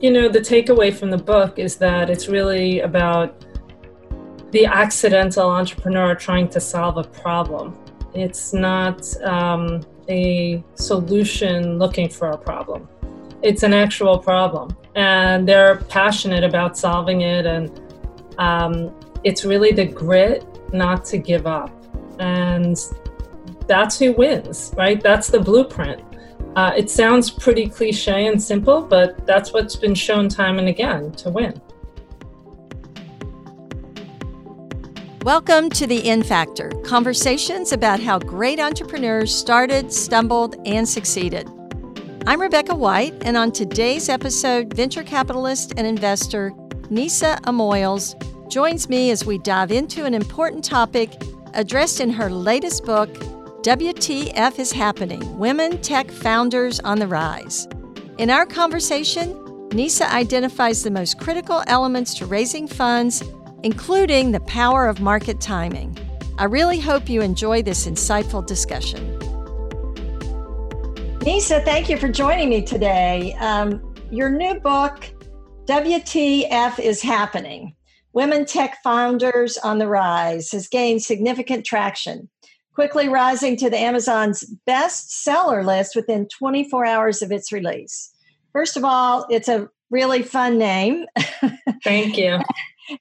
you know, the takeaway from the book is that it's really about the accidental entrepreneur trying to solve a problem. It's not um, a solution looking for a problem. It's an actual problem, and they're passionate about solving it. And um, it's really the grit not to give up, and that's who wins, right? That's the blueprint. Uh, it sounds pretty cliche and simple, but that's what's been shown time and again to win. Welcome to the In Factor conversations about how great entrepreneurs started, stumbled, and succeeded. I'm Rebecca White, and on today's episode, venture capitalist and investor Nisa Amoils joins me as we dive into an important topic addressed in her latest book, WTF is Happening Women Tech Founders on the Rise. In our conversation, Nisa identifies the most critical elements to raising funds including the power of market timing. I really hope you enjoy this insightful discussion. Nisa, thank you for joining me today. Um, your new book, WTF is Happening Women Tech Founders on the Rise, has gained significant traction, quickly rising to the Amazon's best seller list within 24 hours of its release. First of all, it's a really fun name. Thank you.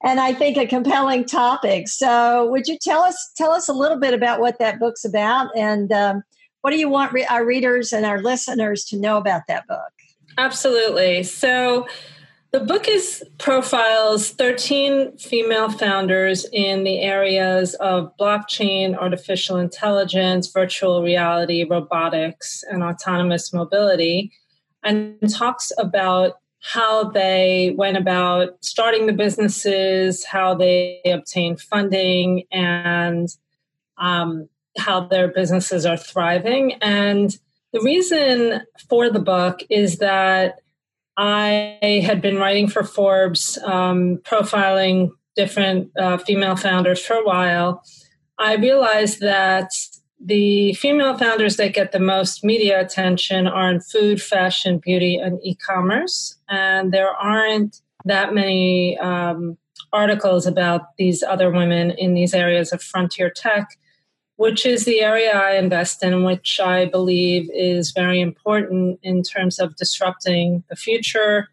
and I think a compelling topic. So, would you tell us tell us a little bit about what that book's about, and um, what do you want re- our readers and our listeners to know about that book? Absolutely. So. The book is profiles 13 female founders in the areas of blockchain, artificial intelligence, virtual reality, robotics, and autonomous mobility, and talks about how they went about starting the businesses, how they obtained funding, and um, how their businesses are thriving. And the reason for the book is that I had been writing for Forbes, um, profiling different uh, female founders for a while. I realized that the female founders that get the most media attention are in food, fashion, beauty, and e commerce. And there aren't that many um, articles about these other women in these areas of frontier tech, which is the area I invest in, which I believe is very important in terms of disrupting the future.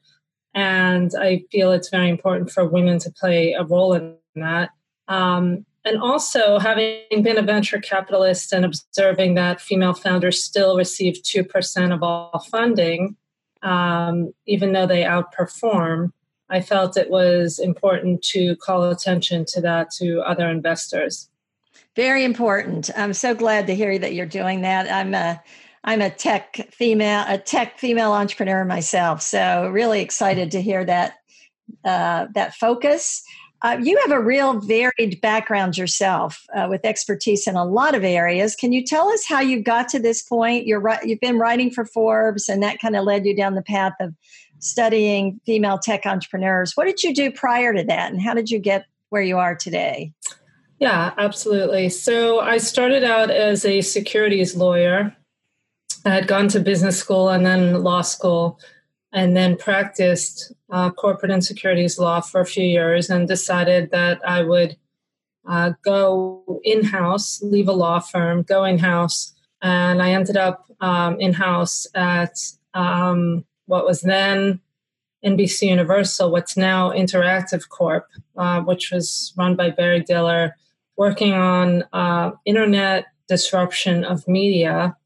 And I feel it's very important for women to play a role in that. Um, and also, having been a venture capitalist and observing that female founders still receive 2% of all funding, um, even though they outperform, I felt it was important to call attention to that to other investors. Very important. I'm so glad to hear that you're doing that. I'm a I'm a tech female, a tech female entrepreneur myself. So really excited to hear that uh, that focus. Uh, you have a real varied background yourself uh, with expertise in a lot of areas. Can you tell us how you got to this point? You're you've been writing for Forbes, and that kind of led you down the path of studying female tech entrepreneurs. What did you do prior to that, and how did you get where you are today? Yeah, absolutely. So I started out as a securities lawyer. I had gone to business school and then law school and then practiced uh, corporate and securities law for a few years and decided that I would uh, go in house, leave a law firm, go in house. And I ended up um, in house at um, what was then NBC Universal, what's now Interactive Corp, uh, which was run by Barry Diller, working on uh, internet disruption of media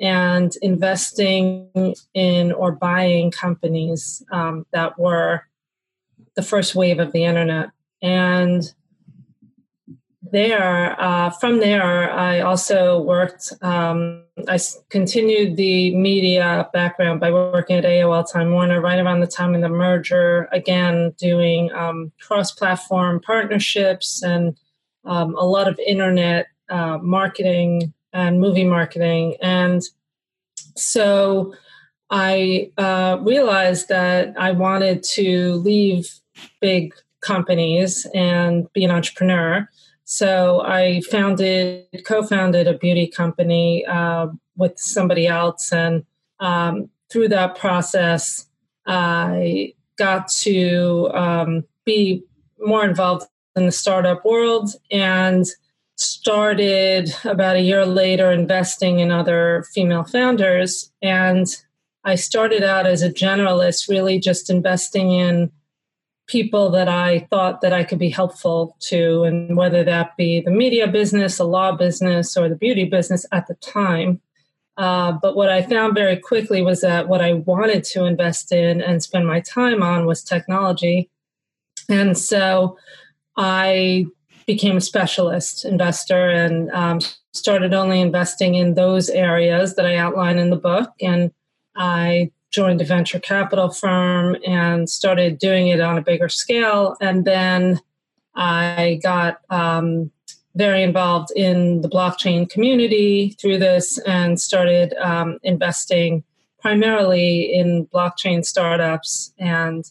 and investing in or buying companies um, that were the first wave of the internet. And there, uh, from there, I also worked, um, I continued the media background by working at AOL Time Warner right around the time of the merger, again, doing um, cross platform partnerships and um, a lot of internet uh, marketing and movie marketing. And so I uh, realized that I wanted to leave big companies and be an entrepreneur. So I founded, co-founded a beauty company uh, with somebody else, and um, through that process, I got to um, be more involved in the startup world and started about a year later investing in other female founders. And I started out as a generalist, really just investing in people that I thought that I could be helpful to, and whether that be the media business, the law business, or the beauty business at the time. Uh, but what I found very quickly was that what I wanted to invest in and spend my time on was technology. And so I became a specialist investor and um, started only investing in those areas that I outline in the book. And I joined a venture capital firm and started doing it on a bigger scale. And then I got um, very involved in the blockchain community through this and started um, investing primarily in blockchain startups. And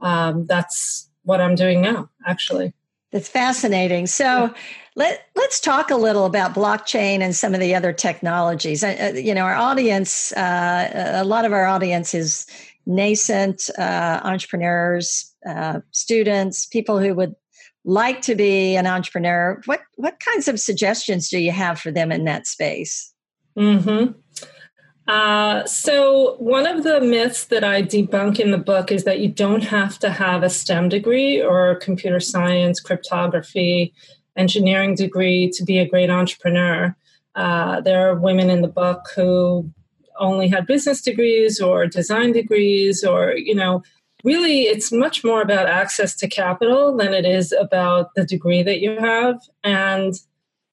um, that's what I'm doing now, actually. That's fascinating. So let, let's talk a little about blockchain and some of the other technologies. Uh, you know, our audience, uh, a lot of our audience is nascent uh, entrepreneurs, uh, students, people who would like to be an entrepreneur. What, what kinds of suggestions do you have for them in that space? Mm-hmm. Uh, so, one of the myths that I debunk in the book is that you don't have to have a STEM degree or computer science, cryptography, engineering degree to be a great entrepreneur. Uh, there are women in the book who only had business degrees or design degrees, or, you know, really it's much more about access to capital than it is about the degree that you have. And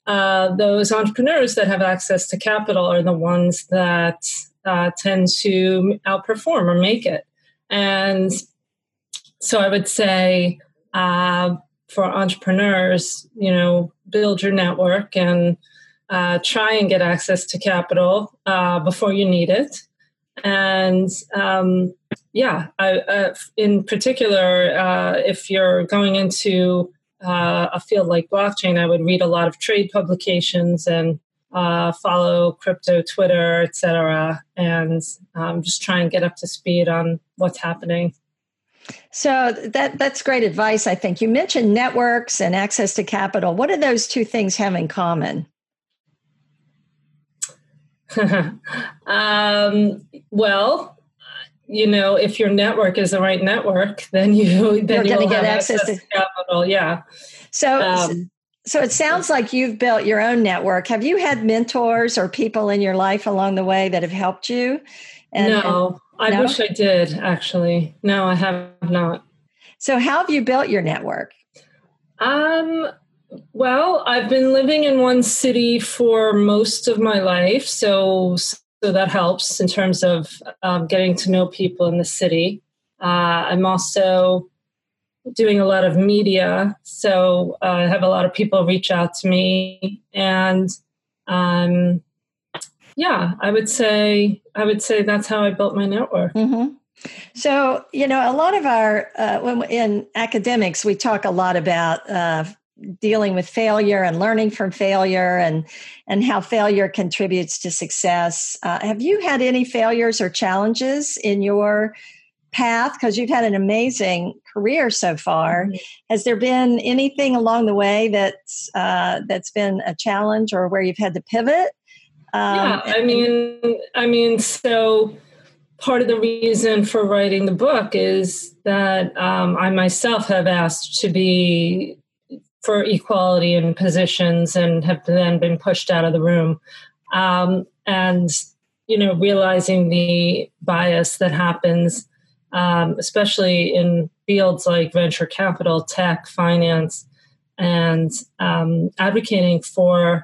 uh, those entrepreneurs that have access to capital are the ones that uh, tend to outperform or make it. And so I would say uh, for entrepreneurs, you know, build your network and uh, try and get access to capital uh, before you need it. And um, yeah, I, in particular, if you're going into uh, a field like blockchain, I would read a lot of trade publications and uh, follow crypto Twitter, etc., and um, just try and get up to speed on what's happening. So that that's great advice. I think you mentioned networks and access to capital. What do those two things have in common? um, well, you know, if your network is the right network, then you then you're going to get access, access, to capital. Yeah. So, um, so it sounds like you've built your own network. Have you had mentors or people in your life along the way that have helped you? And, no, and, I no? wish I did. Actually, no, I have not. So, how have you built your network? Um. Well, I've been living in one city for most of my life, so so that helps in terms of um, getting to know people in the city. Uh, I'm also doing a lot of media, so uh, I have a lot of people reach out to me, and um, yeah, I would say I would say that's how I built my network. Mm-hmm. So you know, a lot of our uh, when in academics we talk a lot about uh, dealing with failure and learning from failure and and how failure contributes to success. Uh, have you had any failures or challenges in your path? Because you've had an amazing career so far. Mm-hmm. has there been anything along the way that's uh, that's been a challenge or where you've had to pivot? Um, yeah i mean i mean so part of the reason for writing the book is that um, I myself have asked to be for equality in positions and have then been pushed out of the room. Um, and, you know, realizing the bias that happens, um, especially in fields like venture capital, tech, finance, and um, advocating for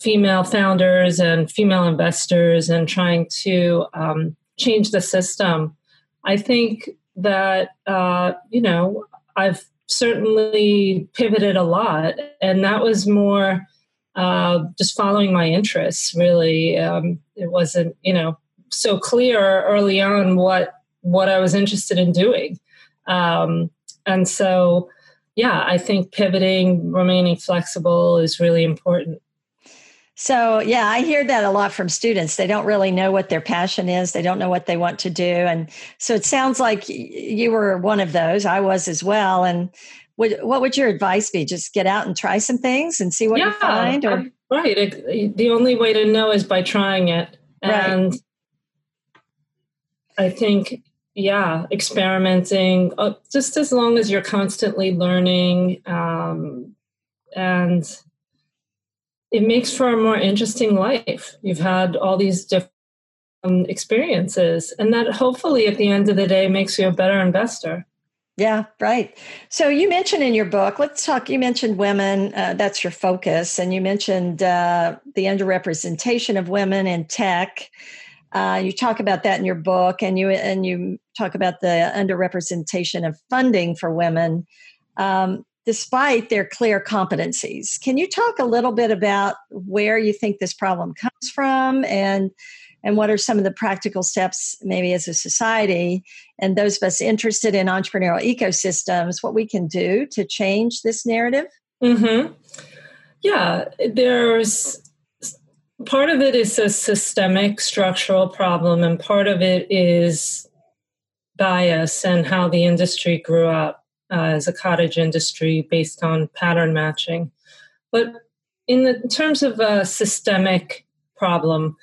female founders and female investors and trying to um, change the system. I think that, uh, you know, I've certainly pivoted a lot, and that was more uh, just following my interests. Really, um, it wasn't you know so clear early on what what I was interested in doing, um, and so yeah, I think pivoting, remaining flexible is really important. So, yeah, I hear that a lot from students. They don't really know what their passion is, they don't know what they want to do. And so it sounds like you were one of those. I was as well. And what would your advice be? Just get out and try some things and see what yeah, you find? Or? Right. The only way to know is by trying it. And right. I think, yeah, experimenting, uh, just as long as you're constantly learning um, and it makes for a more interesting life. You've had all these different um, experiences, and that hopefully at the end of the day makes you a better investor. Yeah, right. So you mentioned in your book, let's talk. You mentioned women, uh, that's your focus, and you mentioned uh, the underrepresentation of women in tech. Uh, you talk about that in your book, and you and you talk about the underrepresentation of funding for women. Um, despite their clear competencies. Can you talk a little bit about where you think this problem comes from and and what are some of the practical steps maybe as a society and those of us interested in entrepreneurial ecosystems what we can do to change this narrative? Mhm. Yeah, there's part of it is a systemic structural problem and part of it is bias and how the industry grew up uh, as a cottage industry based on pattern matching. But in, the, in terms of a systemic problem,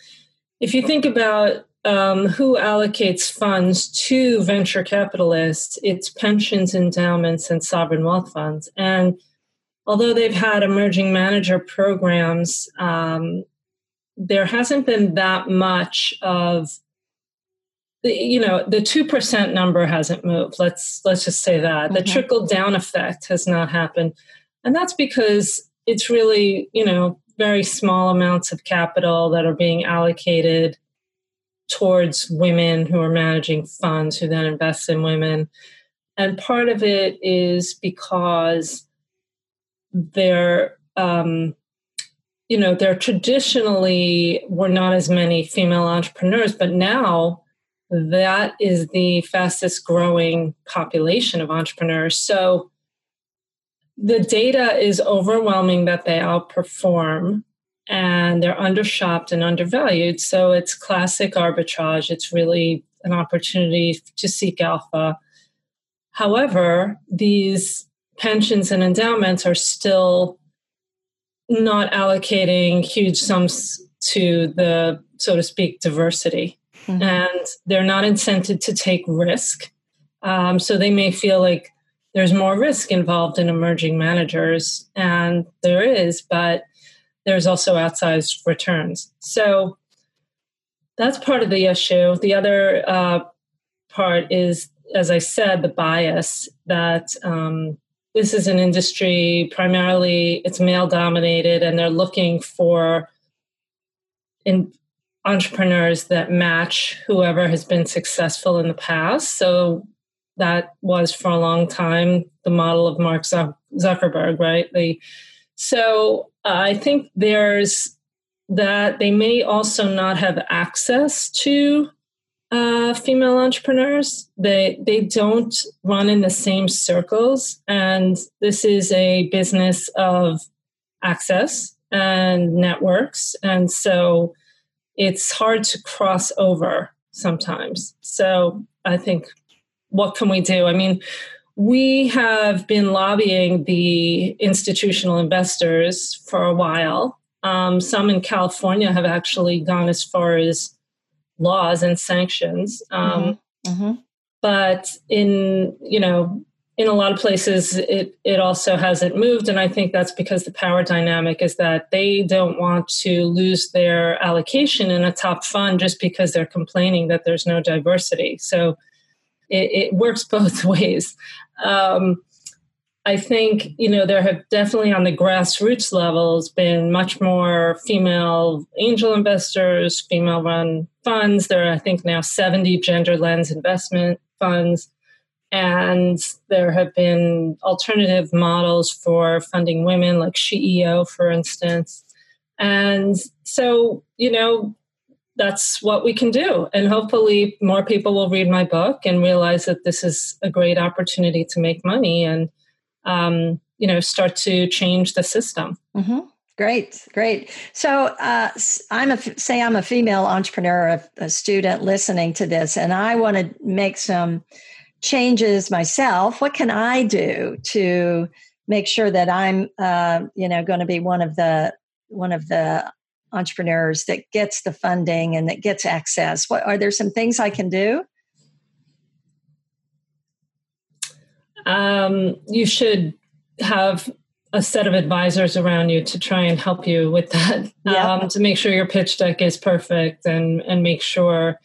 if you think about um, who allocates funds to venture capitalists, it's pensions, endowments, and sovereign wealth funds. And although they've had emerging manager programs, um, there hasn't been that much of you know the 2% number hasn't moved. Let's let's just say that. Mm-hmm. the trickle down effect has not happened. And that's because it's really you know very small amounts of capital that are being allocated towards women who are managing funds who then invest in women. And part of it is because there um, you know there traditionally were not as many female entrepreneurs but now that is the fastest growing population of entrepreneurs. So the data is overwhelming that they outperform and they're undershopped and undervalued. So it's classic arbitrage. It's really an opportunity to seek alpha. However, these pensions and endowments are still not allocating huge sums to the, so to speak, diversity mm-hmm. and they're not incented to take risk. Um, so they may feel like there's more risk involved in emerging managers, and there is, but there's also outsized returns. So that's part of the issue. The other uh, part is, as I said, the bias that um, this is an industry primarily it's male dominated, and they're looking for in entrepreneurs that match whoever has been successful in the past. So that was for a long time the model of Mark Zuckerberg, right? They, so uh, I think there's that they may also not have access to uh, female entrepreneurs. They they don't run in the same circles, and this is a business of access and networks, and so it's hard to cross over sometimes. So I think, what can we do? I mean, we have been lobbying the institutional investors for a while. Um, some in California have actually gone as far as laws and sanctions. Um, mm-hmm. Mm-hmm. But in you know in a lot of places it it also hasn't moved. And i think that's because the power dynamic is that they don't want to lose their allocation in a top fund just because they're complaining that there's no diversity. So it, it works both ways. Um, i think you know there have definitely on the grassroots levels been much more female angel investors female run funds. There are i think now 70 gender lens investment funds and there have been alternative models for funding women, like SheEO, for instance. And so, you know, that's what we can do. And hopefully, more people will read my book and realize that this is a great opportunity to make money and, um, you know, start to change the system. Mm-hmm. Great, great. So, uh, I'm a say I'm a female entrepreneur, a, a student listening to this, and I want to make some changes myself. What can I do to make sure that I'm, uh, you know, going to be one of the one of the entrepreneurs that gets the funding and that gets access? What are there some things I can do? Um, you should have a set of advisors around you to try and help you with that yep. um, to make sure your pitch deck is perfect and and make sure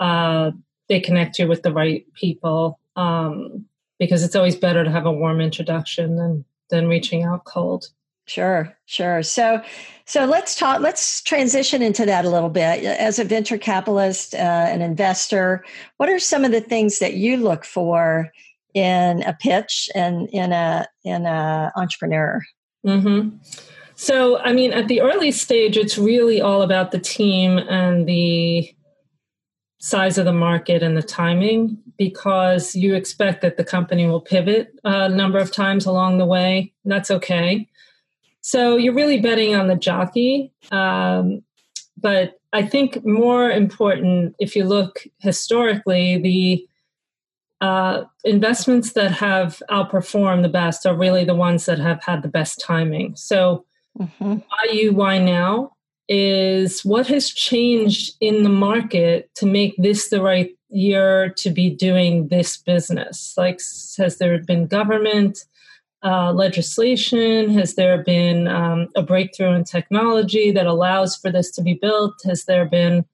uh, they connect you with the right people um, because it's always better to have a warm introduction than than reaching out cold. Sure sure. So so let's talk let's transition into that a little bit. As a venture capitalist uh, an investor what are some of the things that you look for in a pitch and in a in a entrepreneur? Mm-hmm. so i mean at the early stage it's really all about the team and the size of the market and the timing because you expect that the company will pivot a number of times along the way that's okay so you're really betting on the jockey um, but i think more important if you look historically the uh, investments that have outperformed the best are really the ones that have had the best timing. So, mm-hmm. why you, why now is what has changed in the market to make this the right year to be doing this business? Like, has there been government uh, legislation? Has there been um, a breakthrough in technology that allows for this to be built? Has there been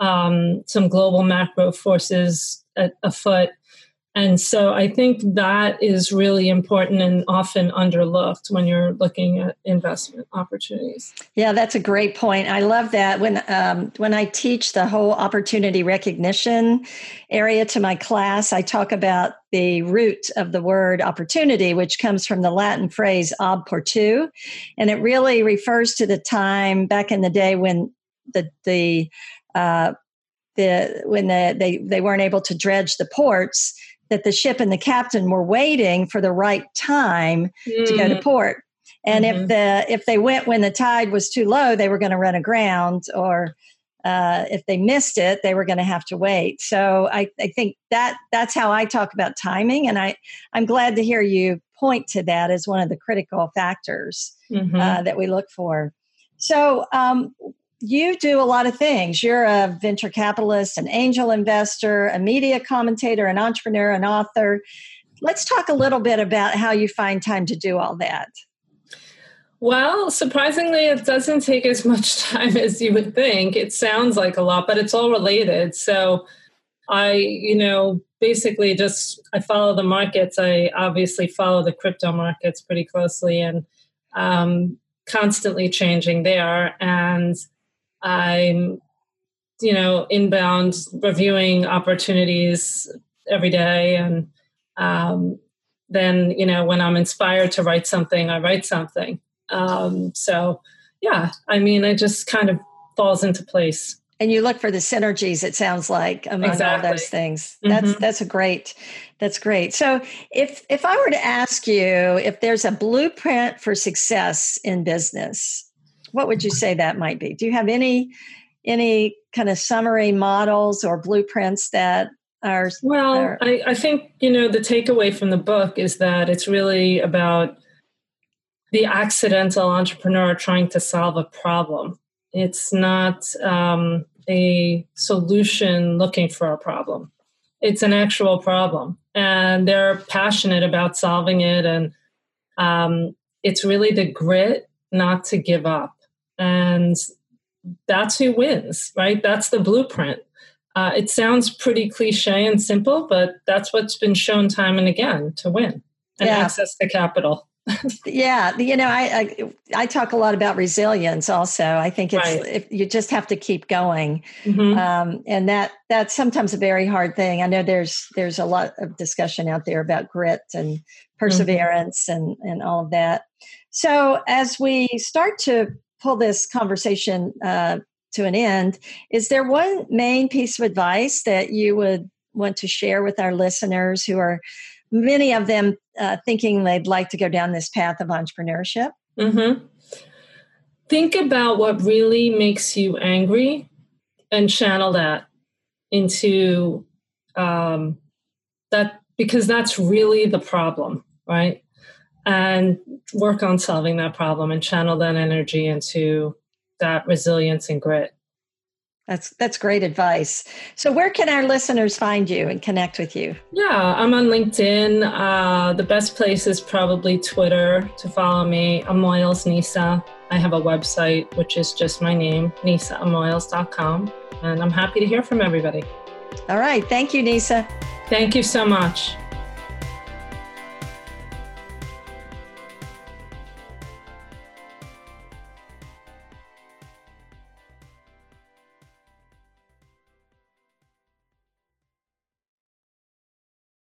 um, some global macro forces at, afoot? And so I think that is really important and often underlooked when you're looking at investment opportunities. Yeah, that's a great point. I love that. When um, when I teach the whole opportunity recognition area to my class, I talk about the root of the word opportunity, which comes from the Latin phrase ob portu, and it really refers to the time back in the day when the the uh, the when the, they they weren't able to dredge the ports that the ship and the captain were waiting for the right time mm. to go to mm. port. And mm-hmm. if the if they went when the tide was too low, they were going to run aground, or uh, if they missed it, they were going to have to wait. So I, I think that that's how I talk about timing, and I I'm glad to hear you point to that as one of the critical factors mm-hmm. uh, that we look for. So, um, you do a lot of things. You're a venture capitalist, an angel investor, a media commentator, an entrepreneur, an author. Let's talk a little bit about how you find time to do all that. Well, surprisingly, it doesn't take as much time as you would think. It sounds like a lot, but it's all related. So I, you know, basically just I follow the markets. I obviously follow the crypto markets pretty closely and um, constantly changing there. And I'm, you know, inbound reviewing opportunities every day. And um, then, you know, when I'm inspired to write something, I write something. Um, so, yeah, I mean, it just kind of falls into place. And you look for the synergies. It sounds like among exactly. all those things. That's mm-hmm. that's a great. That's great. So, if if I were to ask you if there's a blueprint for success in business, what would you say that might be? Do you have any any kind of summary models or blueprints that are well are, I, I think you know the takeaway from the book is that it's really about the accidental entrepreneur trying to solve a problem. It's not um, a solution looking for a problem. It's an actual problem and they're passionate about solving it and um, it's really the grit not to give up and that's who wins, right? That's the blueprint. Uh, it sounds pretty cliche and simple, but that's what's been shown time and again to win and yeah. access to capital. yeah, you know, I, I, I talk a lot about resilience. Also, I think it's right. if you just have to keep going, mm-hmm. um, and that that's sometimes a very hard thing. I know there's there's a lot of discussion out there about grit and mm-hmm. perseverance mm-hmm. and and all of that. So as we start to pull this conversation uh, to an end, is there one main piece of advice that you would want to share with our listeners who are many of them uh, thinking they'd like to go down this path of entrepreneurship? Mm-hmm. think about what really makes you angry and channel that into um, that because that's really the problem, right? And work on solving that problem and channel that energy into that resilience and grit. That's that's great advice. So, where can our listeners find you and connect with you? Yeah, I'm on LinkedIn. Uh, the best place is probably Twitter to follow me. I'm Nisa. I have a website which is just my name, nisaamoils.com, and I'm happy to hear from everybody. All right, thank you, Nisa. Thank you so much.